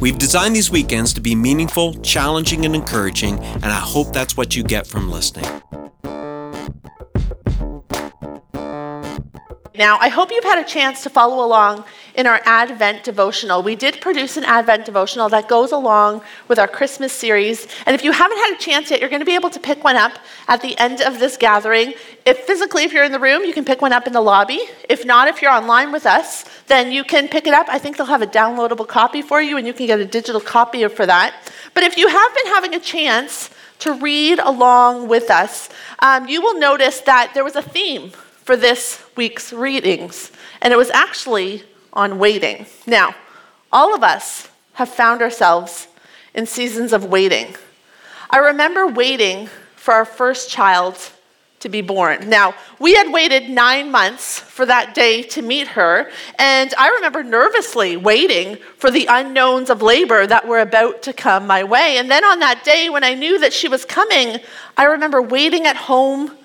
We've designed these weekends to be meaningful, challenging, and encouraging, and I hope that's what you get from listening. Now, I hope you've had a chance to follow along in our Advent devotional. We did produce an Advent devotional that goes along with our Christmas series. And if you haven't had a chance yet, you're going to be able to pick one up at the end of this gathering. If physically, if you're in the room, you can pick one up in the lobby. If not, if you're online with us, then you can pick it up. I think they'll have a downloadable copy for you, and you can get a digital copy for that. But if you have been having a chance to read along with us, um, you will notice that there was a theme for this week's readings, and it was actually on waiting. Now, all of us have found ourselves in seasons of waiting. I remember waiting for our first child to be born. Now, we had waited nine months for that day to meet her, and I remember nervously waiting for the unknowns of labor that were about to come my way. And then on that day, when I knew that she was coming, I remember waiting at home,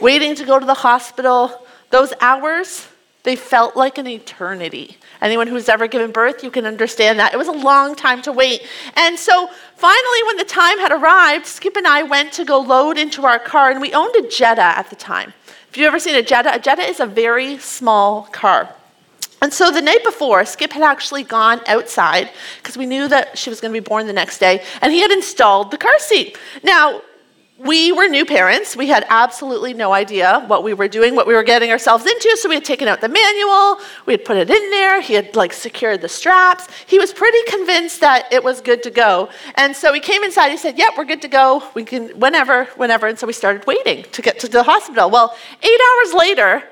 waiting to go to the hospital. Those hours they felt like an eternity. Anyone who's ever given birth, you can understand that. It was a long time to wait. And so finally, when the time had arrived, Skip and I went to go load into our car, and we owned a Jetta at the time. If you've ever seen a Jetta, a Jetta is a very small car. And so the night before, Skip had actually gone outside because we knew that she was going to be born the next day, and he had installed the car seat. Now, we were new parents. We had absolutely no idea what we were doing, what we were getting ourselves into. So we had taken out the manual, we had put it in there, he had like secured the straps. He was pretty convinced that it was good to go. And so he came inside, he said, Yep, we're good to go. We can, whenever, whenever. And so we started waiting to get to the hospital. Well, eight hours later,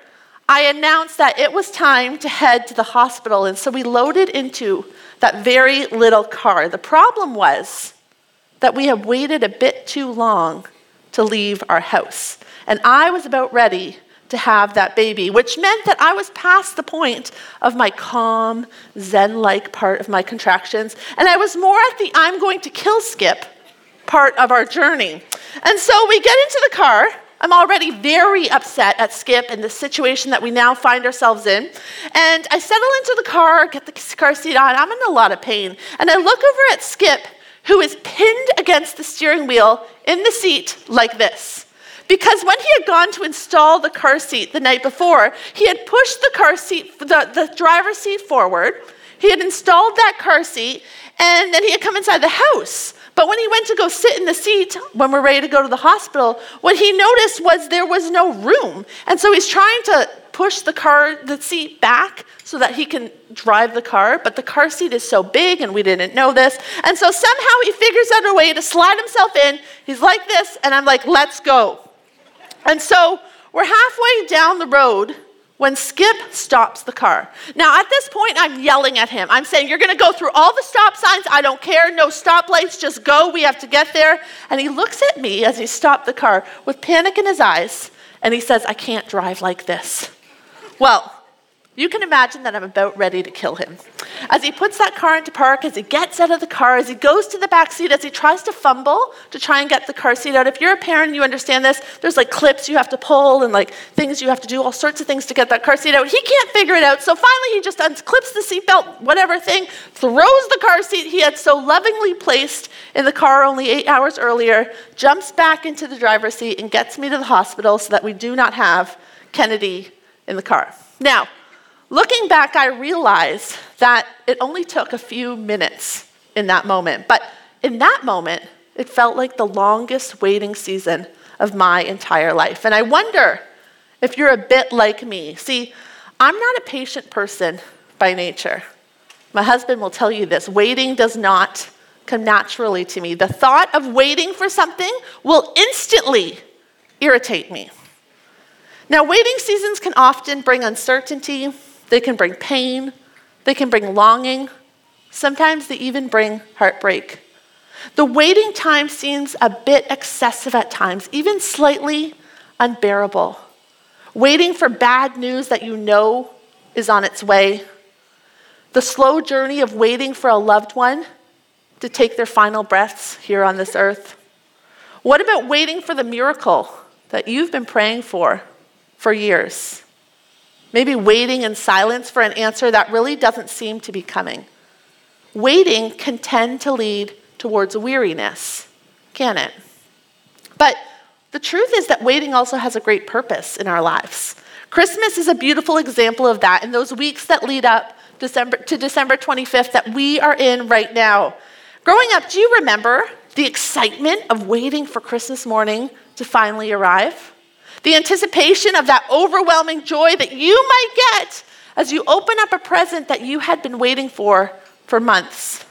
I announced that it was time to head to the hospital. And so we loaded into that very little car. The problem was that we have waited a bit too long to leave our house. And I was about ready to have that baby, which meant that I was past the point of my calm, Zen like part of my contractions. And I was more at the I'm going to kill Skip part of our journey. And so we get into the car. I'm already very upset at Skip and the situation that we now find ourselves in. And I settle into the car, get the car seat on. I'm in a lot of pain. And I look over at Skip who is pinned against the steering wheel in the seat like this. Because when he had gone to install the car seat the night before, he had pushed the car seat, the, the driver's seat forward. He had installed that car seat, and then he had come inside the house. But when he went to go sit in the seat when we're ready to go to the hospital, what he noticed was there was no room. And so he's trying to push the car, the seat back so that he can drive the car, but the car seat is so big and we didn't know this. And so somehow he figures out a way to slide himself in. He's like this, and I'm like, let's go. And so we're halfway down the road when Skip stops the car. Now, at this point, I'm yelling at him. I'm saying, You're going to go through all the stop signs. I don't care. No stoplights. Just go. We have to get there. And he looks at me as he stopped the car with panic in his eyes. And he says, I can't drive like this. Well, you can imagine that I'm about ready to kill him. As he puts that car into park, as he gets out of the car, as he goes to the back seat, as he tries to fumble to try and get the car seat out. If you're a parent, you understand this. There's like clips you have to pull and like things you have to do, all sorts of things to get that car seat out. He can't figure it out, so finally he just unclips the seatbelt, whatever thing, throws the car seat he had so lovingly placed in the car only eight hours earlier, jumps back into the driver's seat, and gets me to the hospital so that we do not have Kennedy in the car. Now, looking back, I realize that it only took a few minutes in that moment. But in that moment, it felt like the longest waiting season of my entire life. And I wonder if you're a bit like me. See, I'm not a patient person by nature. My husband will tell you this waiting does not come naturally to me. The thought of waiting for something will instantly irritate me. Now, waiting seasons can often bring uncertainty, they can bring pain, they can bring longing, sometimes they even bring heartbreak. The waiting time seems a bit excessive at times, even slightly unbearable. Waiting for bad news that you know is on its way. The slow journey of waiting for a loved one to take their final breaths here on this earth. What about waiting for the miracle that you've been praying for for years? Maybe waiting in silence for an answer that really doesn't seem to be coming. Waiting can tend to lead towards weariness, can it? But the truth is that waiting also has a great purpose in our lives. Christmas is a beautiful example of that in those weeks that lead up December, to December 25th that we are in right now. Growing up, do you remember the excitement of waiting for Christmas morning to finally arrive? The anticipation of that overwhelming joy that you might get as you open up a present that you had been waiting for for months.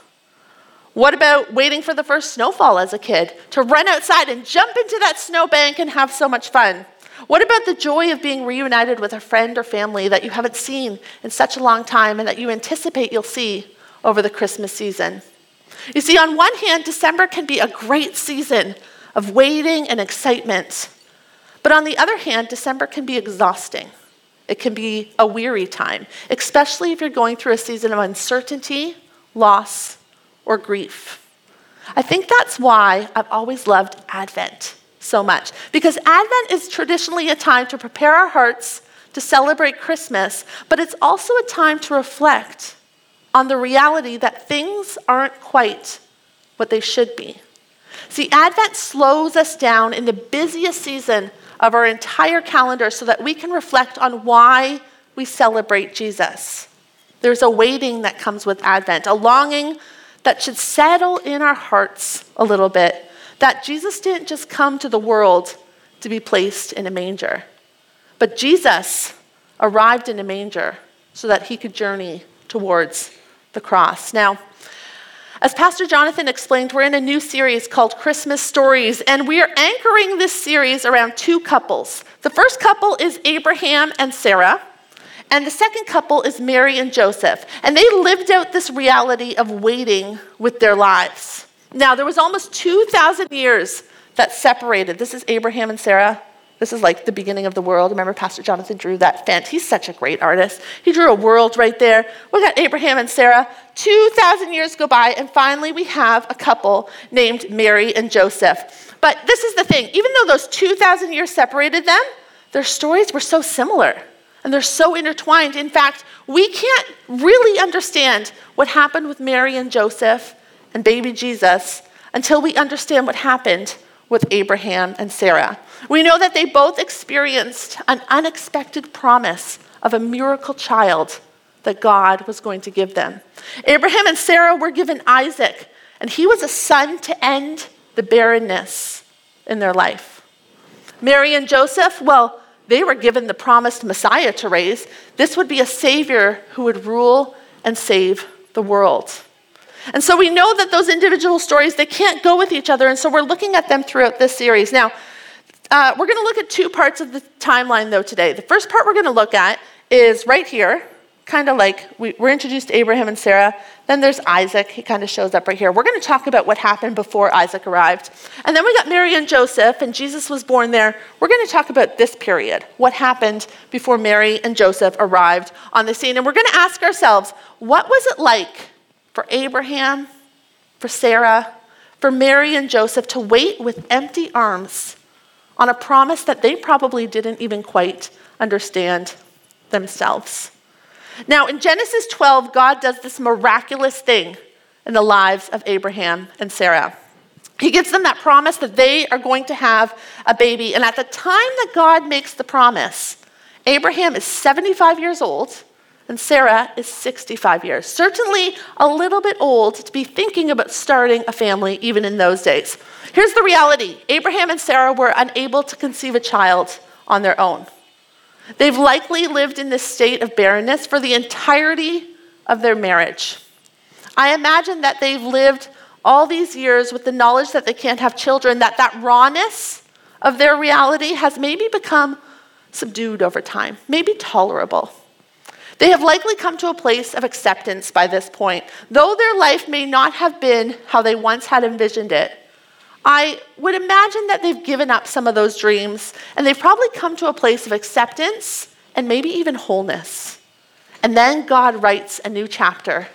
What about waiting for the first snowfall as a kid? To run outside and jump into that snowbank and have so much fun. What about the joy of being reunited with a friend or family that you haven't seen in such a long time and that you anticipate you'll see over the Christmas season? You see, on one hand, December can be a great season of waiting and excitement. But on the other hand, December can be exhausting. It can be a weary time, especially if you're going through a season of uncertainty, loss, or grief. I think that's why I've always loved Advent so much, because Advent is traditionally a time to prepare our hearts to celebrate Christmas, but it's also a time to reflect on the reality that things aren't quite what they should be. See, Advent slows us down in the busiest season of our entire calendar so that we can reflect on why we celebrate Jesus. There's a waiting that comes with Advent, a longing that should settle in our hearts a little bit that Jesus didn't just come to the world to be placed in a manger, but Jesus arrived in a manger so that he could journey towards the cross. Now, as Pastor Jonathan explained, we're in a new series called Christmas Stories, and we are anchoring this series around two couples. The first couple is Abraham and Sarah, and the second couple is Mary and Joseph. And they lived out this reality of waiting with their lives. Now, there was almost 2,000 years that separated. This is Abraham and Sarah. This is like the beginning of the world. Remember, Pastor Jonathan drew that fence. He's such a great artist. He drew a world right there. We got Abraham and Sarah. 2,000 years go by, and finally we have a couple named Mary and Joseph. But this is the thing even though those 2,000 years separated them, their stories were so similar and they're so intertwined. In fact, we can't really understand what happened with Mary and Joseph and baby Jesus until we understand what happened with Abraham and Sarah. We know that they both experienced an unexpected promise of a miracle child that God was going to give them. Abraham and Sarah were given Isaac, and he was a son to end the barrenness in their life. Mary and Joseph, well, they were given the promised Messiah to raise. This would be a Savior who would rule and save the world. And so we know that those individual stories, they can't go with each other. And so we're looking at them throughout this series. Now, uh, we're going to look at two parts of the timeline, though, today. The first part we're going to look at is right here, kind of like we, are introduced to Abraham and Sarah. Then there's Isaac. He kind of shows up right here. We're going to talk about what happened before Isaac arrived. And then we got Mary and Joseph, and Jesus was born there. We're going to talk about this period, what happened before Mary and Joseph arrived on the scene. And we're going to ask ourselves, what was it like for Abraham, for Sarah, for Mary and Joseph to wait with empty arms on a promise that they probably didn't even quite understand themselves. Now, in Genesis 12, God does this miraculous thing in the lives of Abraham and Sarah. He gives them that promise that they are going to have a baby. And at the time that God makes the promise, Abraham is 75 years old and Sarah is 65 years. Certainly a little bit old to be thinking about starting a family even in those days. Here's the reality Abraham and Sarah were unable to conceive a child on their own. They've likely lived in this state of barrenness for the entirety of their marriage. I imagine that they've lived all these years with the knowledge that they can't have children, that that rawness of their reality has maybe become subdued over time, maybe tolerable. They have likely come to a place of acceptance by this point. Though their life may not have been how they once had envisioned it, I would imagine that they've given up some of those dreams and they've probably come to a place of acceptance and maybe even wholeness. And then God writes a new chapter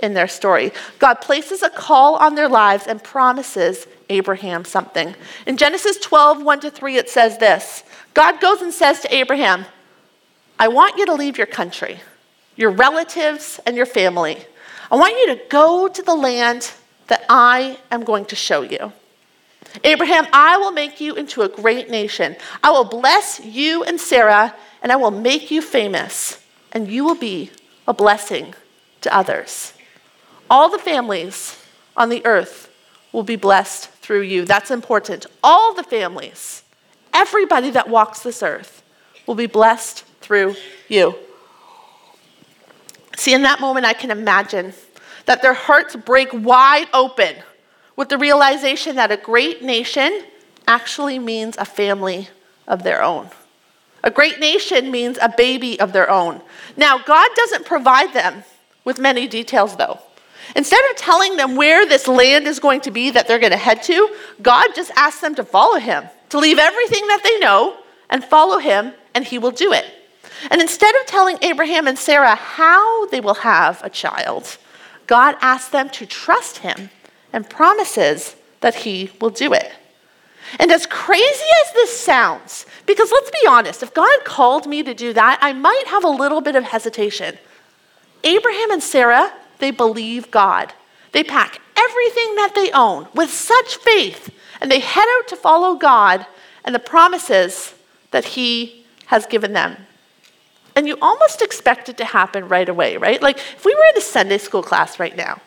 in their story. God places a call on their lives and promises Abraham something. In Genesis 12, 1 to 3, it says this God goes and says to Abraham, I want you to leave your country, your relatives, and your family. I want you to go to the land that I am going to show you. Abraham, I will make you into a great nation. I will bless you and Sarah, and I will make you famous, and you will be a blessing to others. All the families on the earth will be blessed through you. That's important. All the families, everybody that walks this earth, will be blessed through you. See, in that moment, I can imagine that their hearts break wide open with the realization that a great nation actually means a family of their own. A great nation means a baby of their own. Now, God doesn't provide them with many details, though. Instead of telling them where this land is going to be that they're going to head to, God just asks them to follow him, to leave everything that they know and follow him, and he will do it. And instead of telling Abraham and Sarah how they will have a child, God asks them to trust him and promises that he will do it. And as crazy as this sounds, because let's be honest, if God called me to do that, I might have a little bit of hesitation. Abraham and Sarah they believe God. They pack everything that they own with such faith and they head out to follow God and the promises that He has given them. And you almost expect it to happen right away, right? Like if we were in a Sunday school class right now,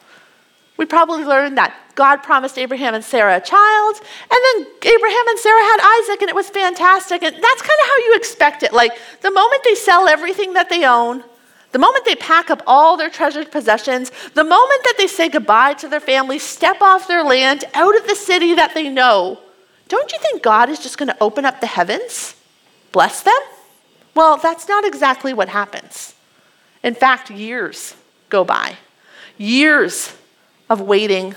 we probably learned that God promised Abraham and Sarah a child, and then Abraham and Sarah had Isaac, and it was fantastic. And that's kind of how you expect it. Like the moment they sell everything that they own, the moment they pack up all their treasured possessions, the moment that they say goodbye to their family, step off their land, out of the city that they know, don't you think God is just going to open up the heavens, bless them? Well, that's not exactly what happens. In fact, years go by. Years of waiting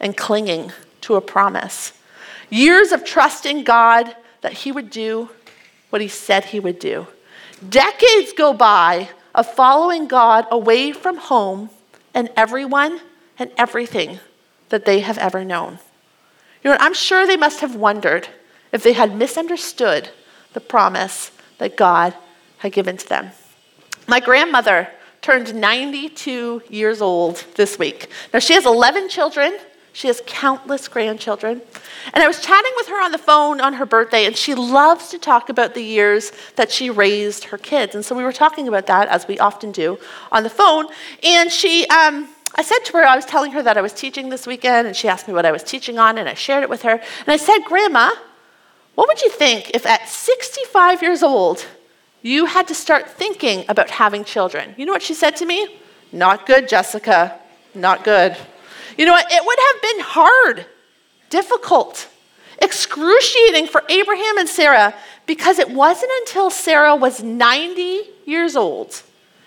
and clinging to a promise. Years of trusting God that He would do what He said He would do. Decades go by of following God away from home and everyone and everything that they have ever known. You know, I'm sure they must have wondered if they had misunderstood the promise that God had given to them. My grandmother turned 92 years old this week. Now, she has 11 children she has countless grandchildren. And I was chatting with her on the phone on her birthday, and she loves to talk about the years that she raised her kids. And so we were talking about that, as we often do, on the phone. And she, um, I said to her, I was telling her that I was teaching this weekend, and she asked me what I was teaching on, and I shared it with her. And I said, Grandma, what would you think if at 65 years old, you had to start thinking about having children? You know what she said to me? Not good, Jessica. Not good. You know what? It would have been hard, difficult, excruciating for Abraham and Sarah because it wasn't until Sarah was 90 years old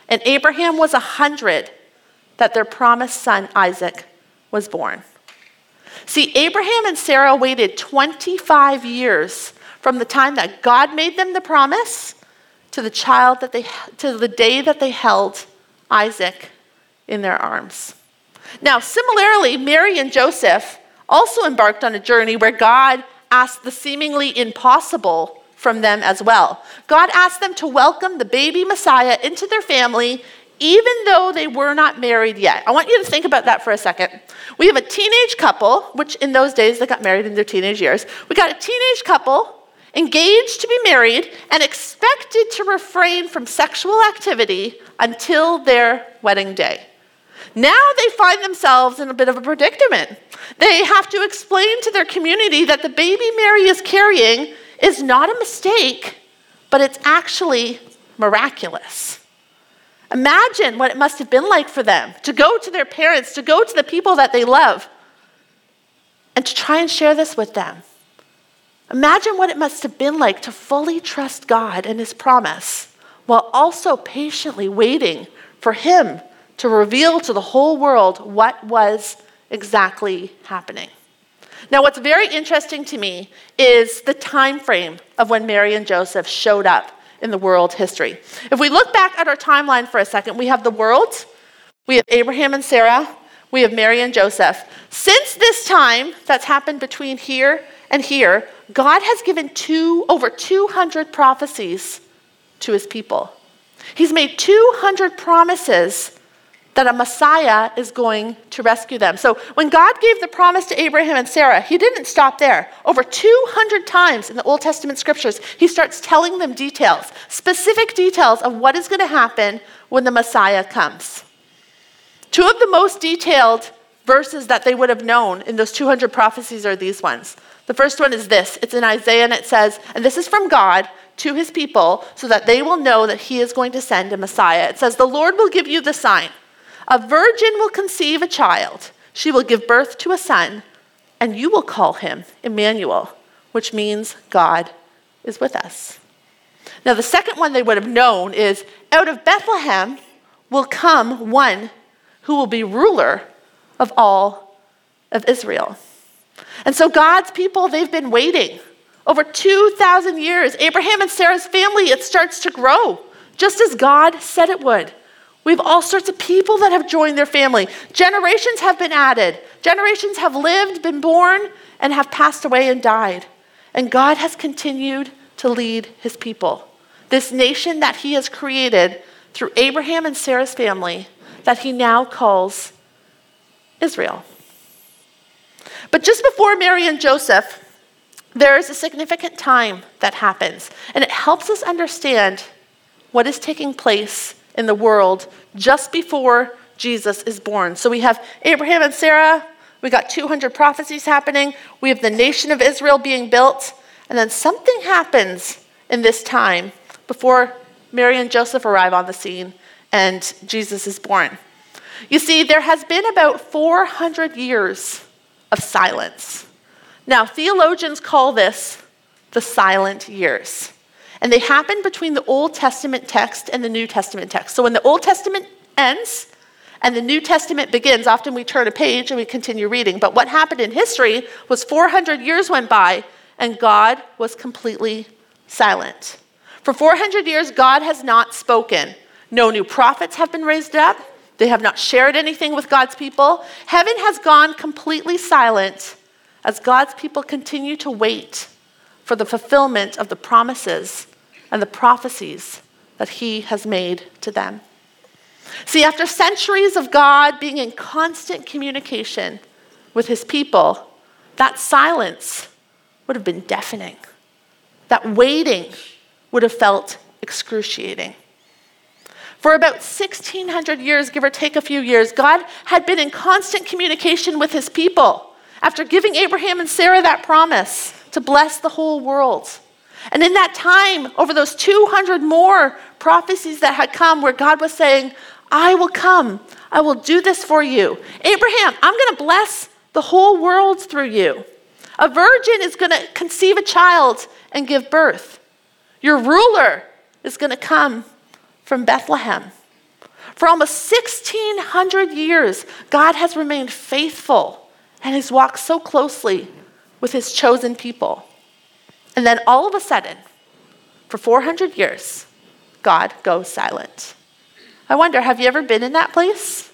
and Abraham was 100 that their promised son Isaac was born. See, Abraham and Sarah waited 25 years from the time that God made them the promise to the child that they to the day that they held Isaac in their arms. Now, similarly, Mary and Joseph also embarked on a journey where God asked the seemingly impossible from them as well. God asked them to welcome the baby Messiah into their family, even though they were not married yet. I want you to think about that for a second. We have a teenage couple, which in those days they got married in their teenage years. We got a teenage couple engaged to be married and expected to refrain from sexual activity until their wedding day. Now they find themselves in a bit of a predicament. They have to explain to their community that the baby Mary is carrying is not a mistake, but it's actually miraculous. Imagine what it must have been like for them to go to their parents, to go to the people that they love, and to try and share this with them. Imagine what it must have been like to fully trust God and His promise while also patiently waiting for him to reveal to the whole world what was exactly happening. Now, what's very interesting to me is the time frame of when Mary and Joseph showed up in the world history. If we look back at our timeline for a second, we have the world, we have Abraham and Sarah, we have Mary and Joseph. Since this time that's happened between here and here, God has given two, over 200 prophecies to his people. He's made 200 promises that a Messiah is going to rescue them. So when God gave the promise to Abraham and Sarah, he didn't stop there. Over 200 times in the Old Testament scriptures, he starts telling them details, specific details of what is going to happen when the Messiah comes. Two of the most detailed verses that they would have known in those 200 prophecies are these ones. The first one is this it's in Isaiah, and it says, and this is from God to his people so that they will know that he is going to send a Messiah. It says, The Lord will give you the sign. A virgin will conceive a child. She will give birth to a son, and you will call him Emmanuel, which means God is with us. Now, the second one they would have known is out of Bethlehem will come one who will be ruler of all of Israel. And so, God's people, they've been waiting over 2,000 years. Abraham and Sarah's family, it starts to grow, just as God said it would. We have all sorts of people that have joined their family. Generations have been added. Generations have lived, been born, and have passed away and died. And God has continued to lead his people. This nation that he has created through Abraham and Sarah's family that he now calls Israel. But just before Mary and Joseph, there is a significant time that happens, and it helps us understand what is taking place in the world just before Jesus is born. So we have Abraham and Sarah, we got 200 prophecies happening, we have the nation of Israel being built, and then something happens in this time before Mary and Joseph arrive on the scene and Jesus is born. You see, there has been about 400 years of silence. Now, theologians call this the silent years. And they happen between the Old Testament text and the New Testament text. So when the Old Testament ends and the New Testament begins, often we turn a page and we continue reading. But what happened in history was 400 years went by and God was completely silent. For 400 years, God has not spoken. No new prophets have been raised up. They have not shared anything with God's people. Heaven has gone completely silent as God's people continue to wait for the fulfillment of the promises and the prophecies that He has made to them. See, after centuries of God being in constant communication with His people, that silence would have been deafening. That waiting would have felt excruciating. For about 1600 years, give or take a few years, God had been in constant communication with his people after giving Abraham and Sarah that promise to bless the whole world. And in that time, over those 200 more prophecies that had come, where God was saying, I will come, I will do this for you. Abraham, I'm going to bless the whole world through you. A virgin is going to conceive a child and give birth. Your ruler is going to come from Bethlehem. For almost 1,600 years, God has remained faithful and has walked so closely with his chosen people. And then all of a sudden, for 400 years, God goes silent. I wonder, have you ever been in that place?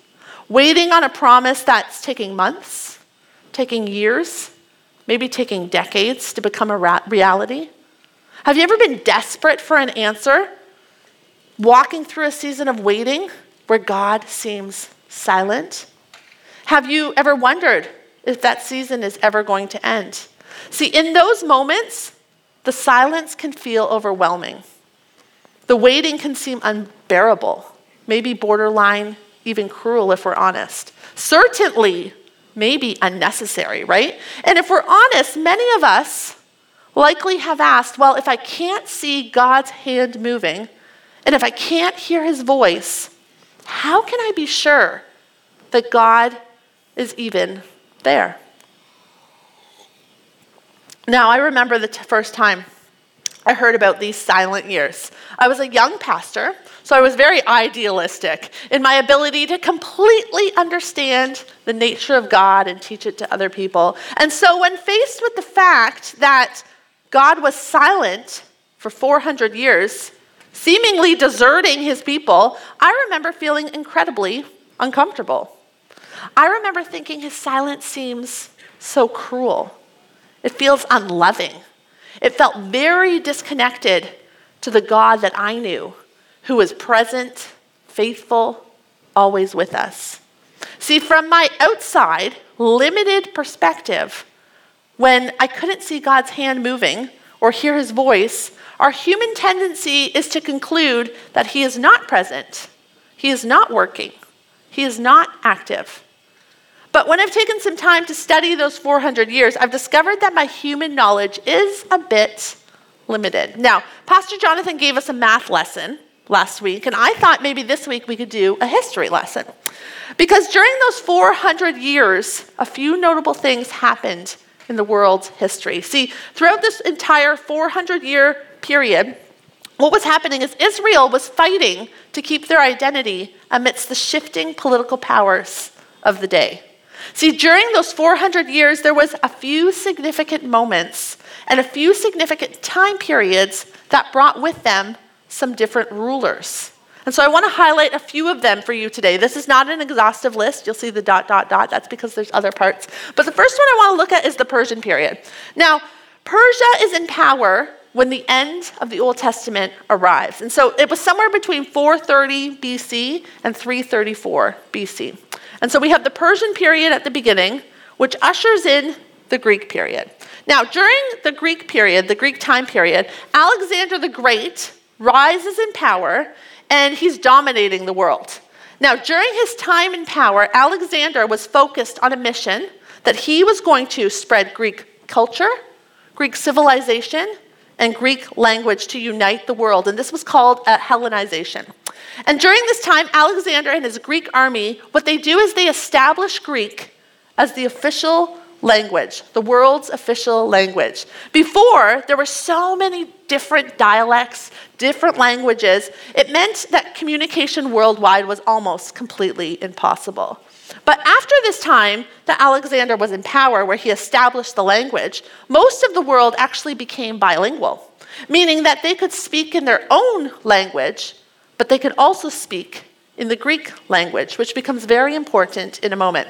Waiting on a promise that's taking months, taking years, maybe taking decades to become a reality? Have you ever been desperate for an answer? Walking through a season of waiting where God seems silent? Have you ever wondered if that season is ever going to end. See, in those moments, the silence can feel overwhelming. The waiting can seem unbearable, maybe borderline even cruel if we're honest. Certainly, maybe unnecessary, right? And if we're honest, many of us likely have asked, well, if I can't see God's hand moving, and if I can't hear his voice, how can I be sure that God is even there. Now, I remember the t- first time I heard about these silent years. I was a young pastor, so I was very idealistic in my ability to completely understand the nature of God and teach it to other people. And so, when faced with the fact that God was silent for 400 years, seemingly deserting his people, I remember feeling incredibly uncomfortable. I remember thinking his silence seems so cruel. It feels unloving. It felt very disconnected to the God that I knew, who was present, faithful, always with us. See, from my outside, limited perspective, when I couldn't see God's hand moving or hear his voice, our human tendency is to conclude that he is not present, he is not working, he is not active. But when I've taken some time to study those 400 years, I've discovered that my human knowledge is a bit limited. Now, Pastor Jonathan gave us a math lesson last week, and I thought maybe this week we could do a history lesson. Because during those 400 years, a few notable things happened in the world's history. See, throughout this entire 400 year period, what was happening is Israel was fighting to keep their identity amidst the shifting political powers of the day. See, during those 400 years, there was a few significant moments and a few significant time periods that brought with them some different rulers. And so I want to highlight a few of them for you today. This is not an exhaustive list. You'll see the dot, dot, dot. That's because there's other parts. But the first one I want to look at is the Persian period. Now, Persia is in power when the end of the Old Testament arrives. And so it was somewhere between 430 BC and 334 BC. And so we have the Persian period at the beginning, which ushers in the Greek period. Now, during the Greek period, the Greek time period, Alexander the Great rises in power and he's dominating the world. Now, during his time in power, Alexander was focused on a mission that he was going to spread Greek culture, Greek civilization, and Greek language to unite the world. And this was called a Hellenization. And during this time, Alexander and his Greek army, what they do is they establish Greek as the official language, the world's official language. Before, there were so many different dialects, different languages, it meant that communication worldwide was almost completely impossible. But after this time that Alexander was in power, where he established the language, most of the world actually became bilingual, meaning that they could speak in their own language, but they could also speak in the Greek language, which becomes very important in a moment.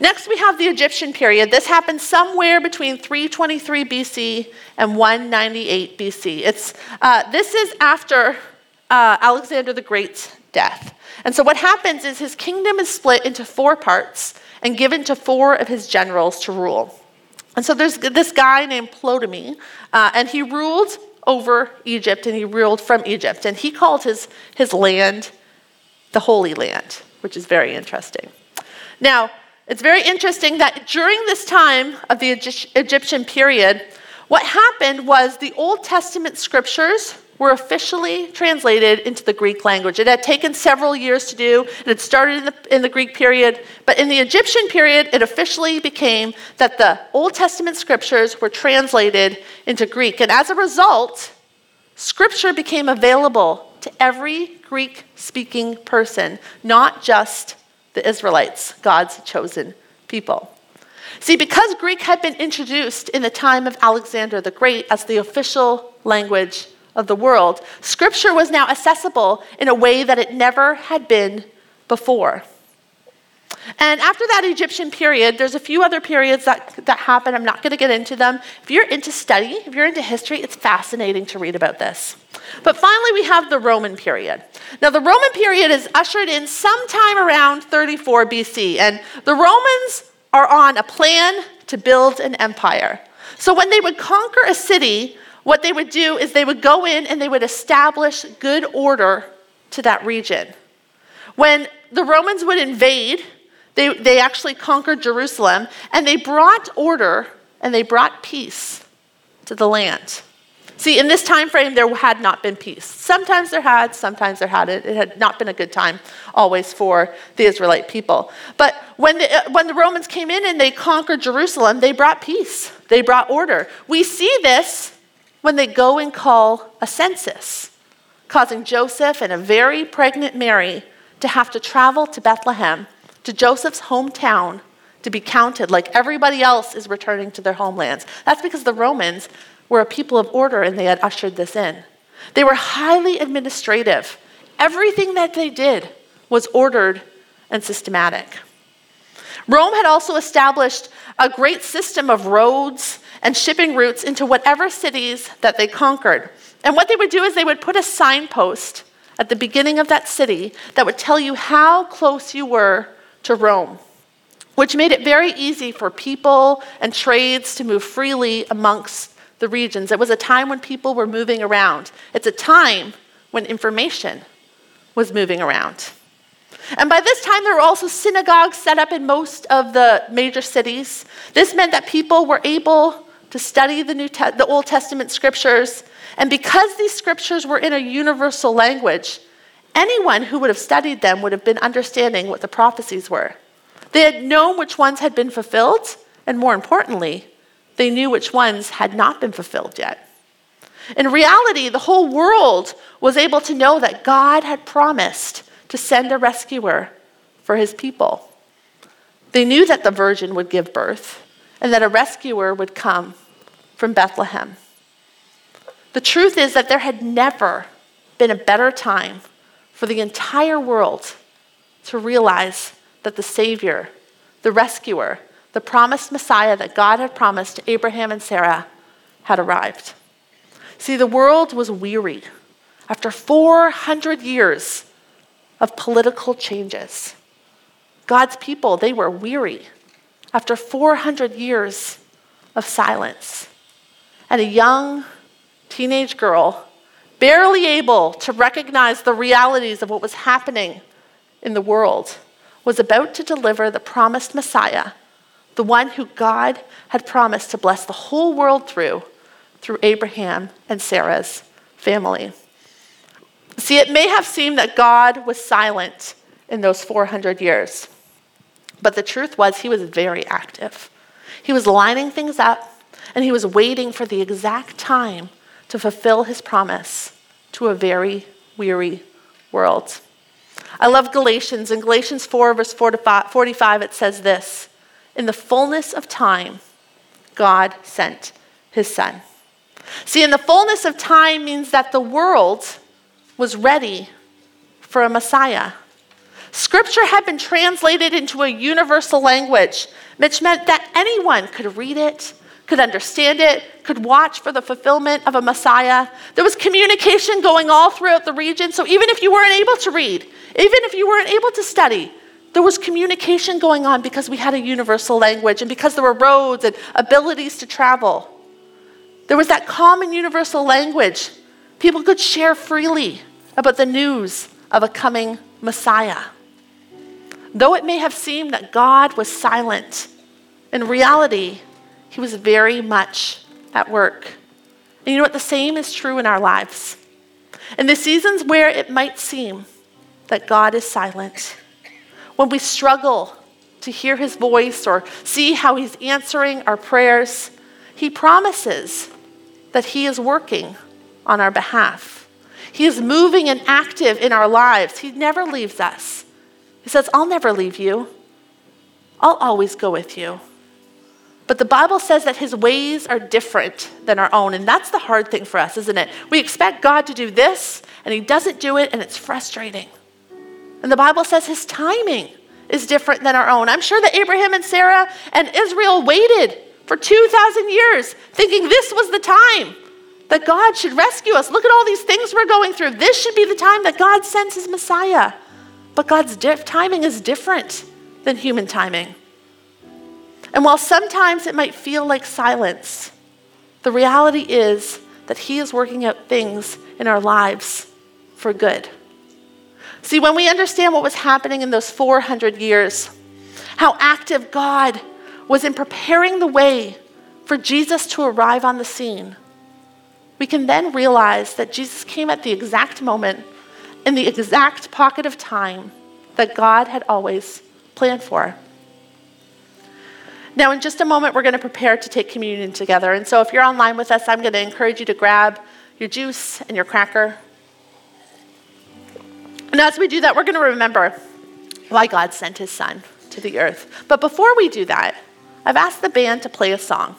Next, we have the Egyptian period. This happened somewhere between 323 BC and 198 BC. It's, uh, this is after uh, Alexander the Great's death. And so what happens is his kingdom is split into four parts and given to four of his generals to rule. And so there's this guy named Ptolemy, uh, and he ruled over Egypt and he ruled from Egypt. And he called his, his land the Holy Land, which is very interesting. Now, it's very interesting that during this time of the Egyptian period, what happened was the Old Testament scriptures were officially translated into the Greek language. It had taken several years to do, and it started in the, in the Greek period, but in the Egyptian period, it officially became that the Old Testament scriptures were translated into Greek. And as a result, scripture became available to every Greek speaking person, not just the Israelites, God's chosen people. See, because Greek had been introduced in the time of Alexander the Great as the official language of the world, Scripture was now accessible in a way that it never had been before. And after that Egyptian period, there's a few other periods that, that happen. I'm not going to get into them. If you're into study, if you're into history, it's fascinating to read about this. But finally, we have the Roman period. Now, the Roman period is ushered in sometime around 34 BC, and the Romans are on a plan to build an empire. So, when they would conquer a city, what they would do is they would go in and they would establish good order to that region. When the Romans would invade, they, they actually conquered Jerusalem and they brought order and they brought peace to the land. See, in this time frame, there had not been peace. Sometimes there had, sometimes there hadn't. It had not been a good time always for the Israelite people. But when the, uh, when the Romans came in and they conquered Jerusalem, they brought peace, they brought order. We see this when they go and call a census, causing Joseph and a very pregnant Mary to have to travel to Bethlehem, to Joseph's hometown, to be counted like everybody else is returning to their homelands. That's because the Romans were a people of order and they had ushered this in. They were highly administrative. Everything that they did was ordered and systematic. Rome had also established a great system of roads and shipping routes into whatever cities that they conquered. And what they would do is they would put a signpost at the beginning of that city that would tell you how close you were to Rome, which made it very easy for people and trades to move freely amongst the regions. It was a time when people were moving around. It's a time when information was moving around. And by this time, there were also synagogues set up in most of the major cities. This meant that people were able to study the, New Te- the Old Testament scriptures. And because these scriptures were in a universal language, anyone who would have studied them would have been understanding what the prophecies were. They had known which ones had been fulfilled, and more importantly, they knew which ones had not been fulfilled yet. In reality, the whole world was able to know that God had promised to send a rescuer for his people. They knew that the virgin would give birth and that a rescuer would come from Bethlehem. The truth is that there had never been a better time for the entire world to realize that the Savior, the rescuer, the promised Messiah that God had promised to Abraham and Sarah had arrived. See, the world was weary after 400 years of political changes. God's people, they were weary after 400 years of silence. And a young teenage girl, barely able to recognize the realities of what was happening in the world, was about to deliver the promised Messiah, the one who God had promised to bless the whole world through, through Abraham and Sarah's family. See, it may have seemed that God was silent in those 400 years. But the truth was, he was very active. He was lining things up, and he was waiting for the exact time to fulfill his promise to a very weary world. I love Galatians. In Galatians 4, verse 45, it says this In the fullness of time, God sent his son. See, in the fullness of time means that the world was ready for a Messiah. Scripture had been translated into a universal language, which meant that anyone could read it, could understand it, could watch for the fulfillment of a Messiah. There was communication going all throughout the region, so even if you weren't able to read, even if you weren't able to study, there was communication going on because we had a universal language and because there were roads and abilities to travel. There was that common universal language. People could share freely about the news of a coming Messiah. Though it may have seemed that God was silent, in reality, he was very much at work. And you know what? The same is true in our lives. In the seasons where it might seem that God is silent, when we struggle to hear his voice or see how he's answering our prayers, he promises that he is working on our behalf. He is moving and active in our lives. He never leaves us. He says, I'll never leave you, I'll always go with you. But the Bible says that his ways are different than our own. And that's the hard thing for us, isn't it? We expect God to do this, and he doesn't do it, and it's frustrating. And the Bible says his timing is different than our own. I'm sure that Abraham and Sarah and Israel waited for 2,000 years thinking this was the time that God should rescue us. Look at all these things we're going through. This should be the time that God sends his Messiah. But God's timing is different than human timing. And while sometimes it might feel like silence, the reality is that He is working out things in our lives for good. See, when we understand what was happening in those 400 years, how active God was in preparing the way for Jesus to arrive on the scene, we can then realize that Jesus came at the exact moment in the exact pocket of time that God had always planned for. Now, in just a moment, we're going to prepare to take communion together. And so, if you're online with us, I'm going to encourage you to grab your juice and your cracker. And as we do that, we're going to remember why God sent his son to the earth. But before we do that, I've asked the band to play a song.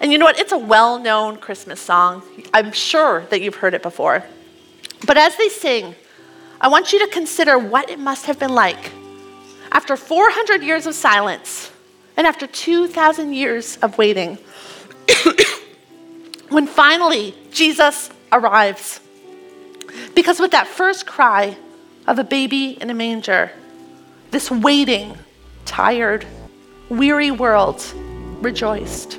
And you know what? It's a well known Christmas song. I'm sure that you've heard it before. But as they sing, I want you to consider what it must have been like after 400 years of silence and after 2,000 years of waiting, when finally Jesus arrives. Because with that first cry of a baby in a manger, this waiting, tired, weary world rejoiced.